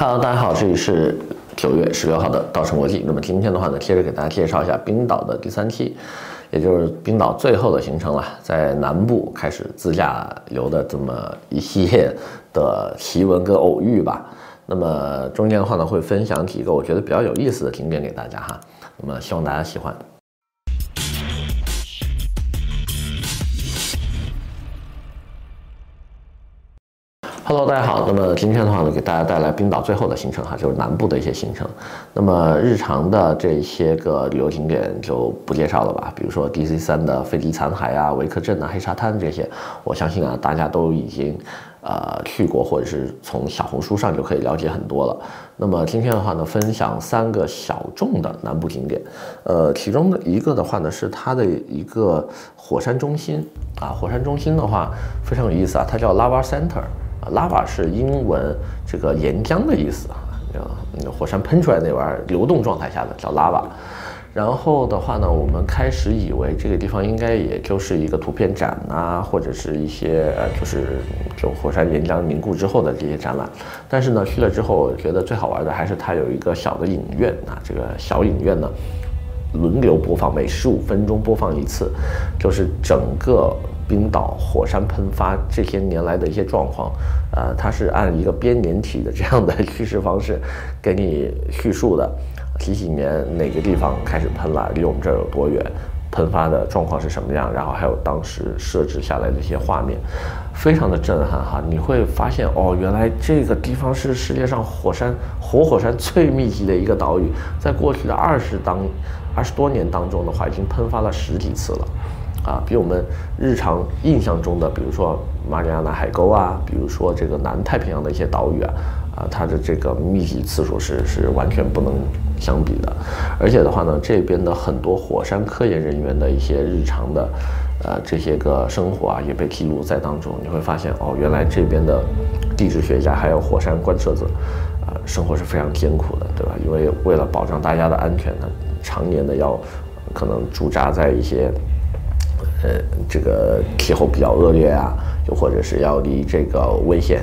Hello，大家好，这里是九月十六号的稻城国际。那么今天的话呢，接着给大家介绍一下冰岛的第三期，也就是冰岛最后的行程了，在南部开始自驾游的这么一系列的奇闻跟偶遇吧。那么中间的话呢，会分享几个我觉得比较有意思的景点给大家哈。那么希望大家喜欢。Hello，大家好。那么今天的话呢，给大家带来冰岛最后的行程哈，就是南部的一些行程。那么日常的这些个旅游景点就不介绍了吧，比如说 DC 三的飞迪残骸啊、维克镇啊、黑沙滩这些，我相信啊，大家都已经呃去过，或者是从小红书上就可以了解很多了。那么今天的话呢，分享三个小众的南部景点，呃，其中的一个的话呢，是它的一个火山中心啊，火山中心的话非常有意思啊，它叫 Lava Center。Lava 是英文这个岩浆的意思啊，火山喷出来那玩意儿，流动状态下的叫 Lava。然后的话呢，我们开始以为这个地方应该也就是一个图片展啊，或者是一些呃，就是就火山岩浆凝固之后的这些展览。但是呢，去了之后，我觉得最好玩的还是它有一个小的影院啊，这个小影院呢，轮流播放，每十五分钟播放一次，就是整个。冰岛火山喷发这些年来的一些状况，呃，它是按一个编年体的这样的叙事方式给你叙述的，几几年哪个地方开始喷了，离我们这儿有多远，喷发的状况是什么样，然后还有当时设置下来的一些画面，非常的震撼哈！你会发现哦，原来这个地方是世界上火山活火山最密集的一个岛屿，在过去的二十当二十多年当中的话，已经喷发了十几次了。啊，比我们日常印象中的，比如说马里亚纳海沟啊，比如说这个南太平洋的一些岛屿啊，啊，它的这个密集次数是是完全不能相比的。而且的话呢，这边的很多火山科研人员的一些日常的，呃，这些个生活啊，也被记录在当中。你会发现，哦，原来这边的地质学家还有火山观测者，啊，生活是非常艰苦的，对吧？因为为了保障大家的安全呢，常年的要可能驻扎在一些。呃，这个气候比较恶劣啊，又或者是要离这个危险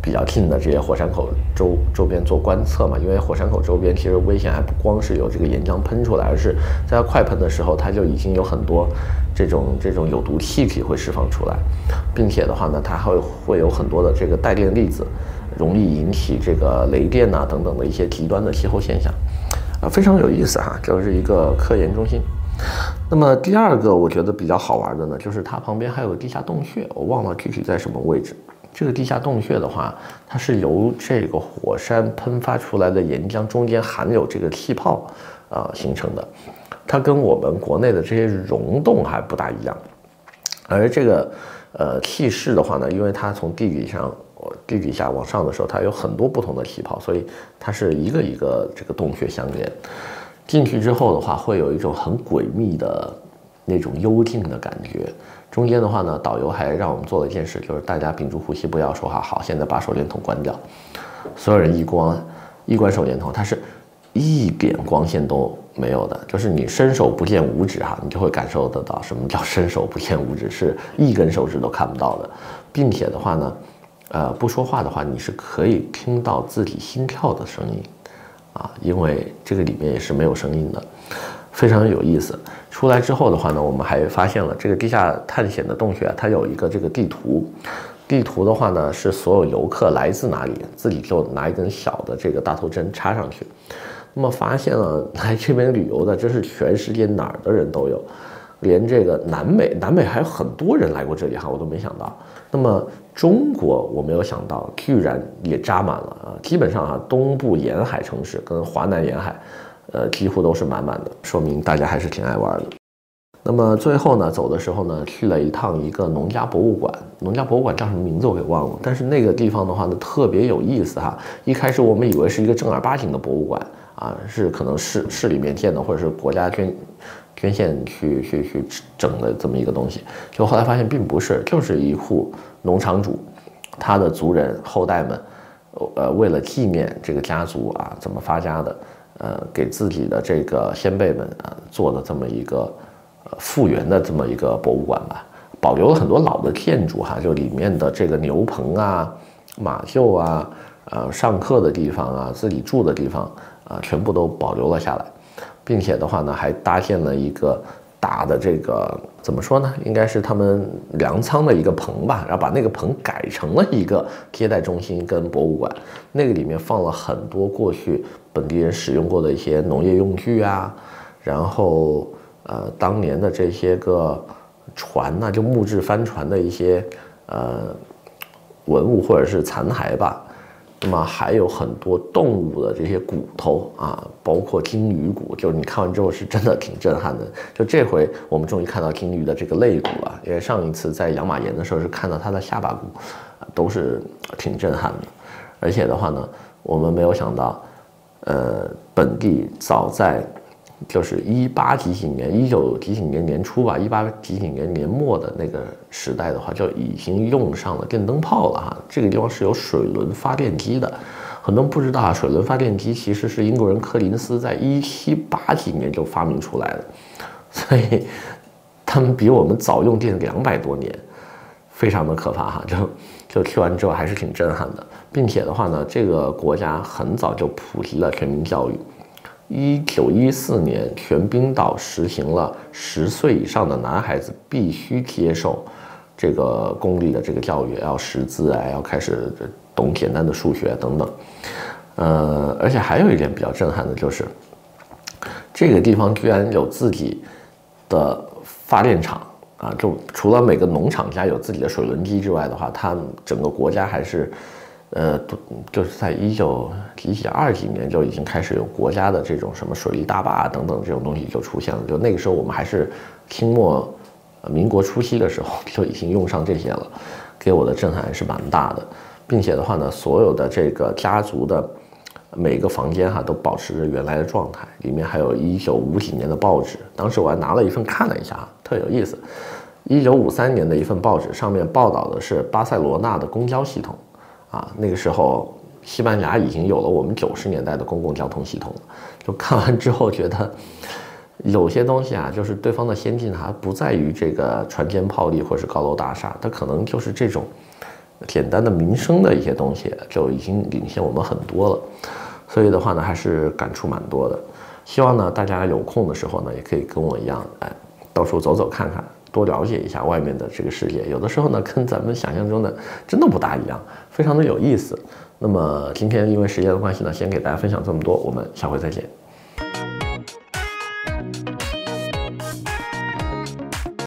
比较近的这些火山口周周边做观测嘛。因为火山口周边其实危险还不光是有这个岩浆喷出来，而是在它快喷的时候，它就已经有很多这种这种有毒气体会释放出来，并且的话呢，它还会会有很多的这个带电粒子，容易引起这个雷电呐、等等的一些极端的气候现象，啊，非常有意思哈，就是一个科研中心。那么第二个我觉得比较好玩的呢，就是它旁边还有个地下洞穴，我忘了具体在什么位置。这个地下洞穴的话，它是由这个火山喷发出来的岩浆中间含有这个气泡，呃形成的。它跟我们国内的这些溶洞还不大一样。而这个呃气势的话呢，因为它从地底上地底下往上的时候，它有很多不同的气泡，所以它是一个一个这个洞穴相连。进去之后的话，会有一种很诡秘的那种幽静的感觉。中间的话呢，导游还让我们做了一件事，就是大家屏住呼吸，不要说话。好，现在把手电筒关掉，所有人一关一关手电筒，它是一点光线都没有的，就是你伸手不见五指哈，你就会感受得到什么叫伸手不见五指，是一根手指都看不到的，并且的话呢，呃，不说话的话，你是可以听到自己心跳的声音。啊，因为这个里面也是没有声音的，非常有意思。出来之后的话呢，我们还发现了这个地下探险的洞穴，它有一个这个地图。地图的话呢，是所有游客来自哪里，自己就拿一根小的这个大头针插上去。那么发现了来这边旅游的，这是全世界哪儿的人都有。连这个南美，南美还有很多人来过这里哈，我都没想到。那么中国，我没有想到，居然也扎满了啊！基本上啊，东部沿海城市跟华南沿海，呃，几乎都是满满的，说明大家还是挺爱玩的。那么最后呢，走的时候呢，去了一趟一个农家博物馆，农家博物馆叫什么名字我给忘了，但是那个地方的话呢，特别有意思哈。一开始我们以为是一个正儿八经的博物馆啊，是可能市市里面建的，或者是国家捐。捐献去去去整的这么一个东西，就后来发现并不是，就是一户农场主，他的族人后代们，呃，为了纪念这个家族啊怎么发家的，呃，给自己的这个先辈们啊做的这么一个复原的这么一个博物馆吧，保留了很多老的建筑哈，就里面的这个牛棚啊、马厩啊，呃上课的地方啊，自己住的地方啊，全部都保留了下来，并且的话呢，还搭建了一个大的这个怎么说呢？应该是他们粮仓的一个棚吧，然后把那个棚改成了一个接待中心跟博物馆，那个里面放了很多过去本地人使用过的一些农业用具啊，然后呃当年的这些个船呐，就木质帆船的一些呃文物或者是残骸吧。那么还有很多动物的这些骨头啊，包括鲸鱼骨，就是你看完之后是真的挺震撼的。就这回我们终于看到鲸鱼的这个肋骨了，因为上一次在养马岩的时候是看到它的下巴骨，都是挺震撼的。而且的话呢，我们没有想到，呃，本地早在。就是一八几几年，一九几几年年初吧，一八几几年年末的那个时代的话，就已经用上了电灯泡了哈。这个地方是有水轮发电机的，很多人不知道啊，水轮发电机其实是英国人柯林斯在一七八几年就发明出来的，所以他们比我们早用电两百多年，非常的可怕哈。就就去完之后还是挺震撼的，并且的话呢，这个国家很早就普及了全民教育。一九一四年，全冰岛实行了十岁以上的男孩子必须接受这个公立的这个教育，要识字啊，要开始懂简单的数学等等。呃，而且还有一点比较震撼的就是，这个地方居然有自己的发电厂啊！就除了每个农场家有自己的水轮机之外的话，它整个国家还是。呃，就是在一九几几二几年就已经开始有国家的这种什么水利大坝等等这种东西就出现了。就那个时候我们还是清末，民国初期的时候 就已经用上这些了，给我的震撼还是蛮大的，并且的话呢，所有的这个家族的每个房间哈都保持着原来的状态，里面还有一九五几年的报纸，当时我还拿了一份看了一下，特有意思。一九五三年的一份报纸上面报道的是巴塞罗那的公交系统。啊，那个时候西班牙已经有了我们九十年代的公共交通系统。就看完之后觉得，有些东西啊，就是对方的先进还不在于这个船坚炮利或是高楼大厦，它可能就是这种简单的民生的一些东西就已经领先我们很多了。所以的话呢，还是感触蛮多的。希望呢，大家有空的时候呢，也可以跟我一样，哎，到处走走看看。多了解一下外面的这个世界，有的时候呢，跟咱们想象中的真的不大一样，非常的有意思。那么今天因为时间的关系呢，先给大家分享这么多，我们下回再见。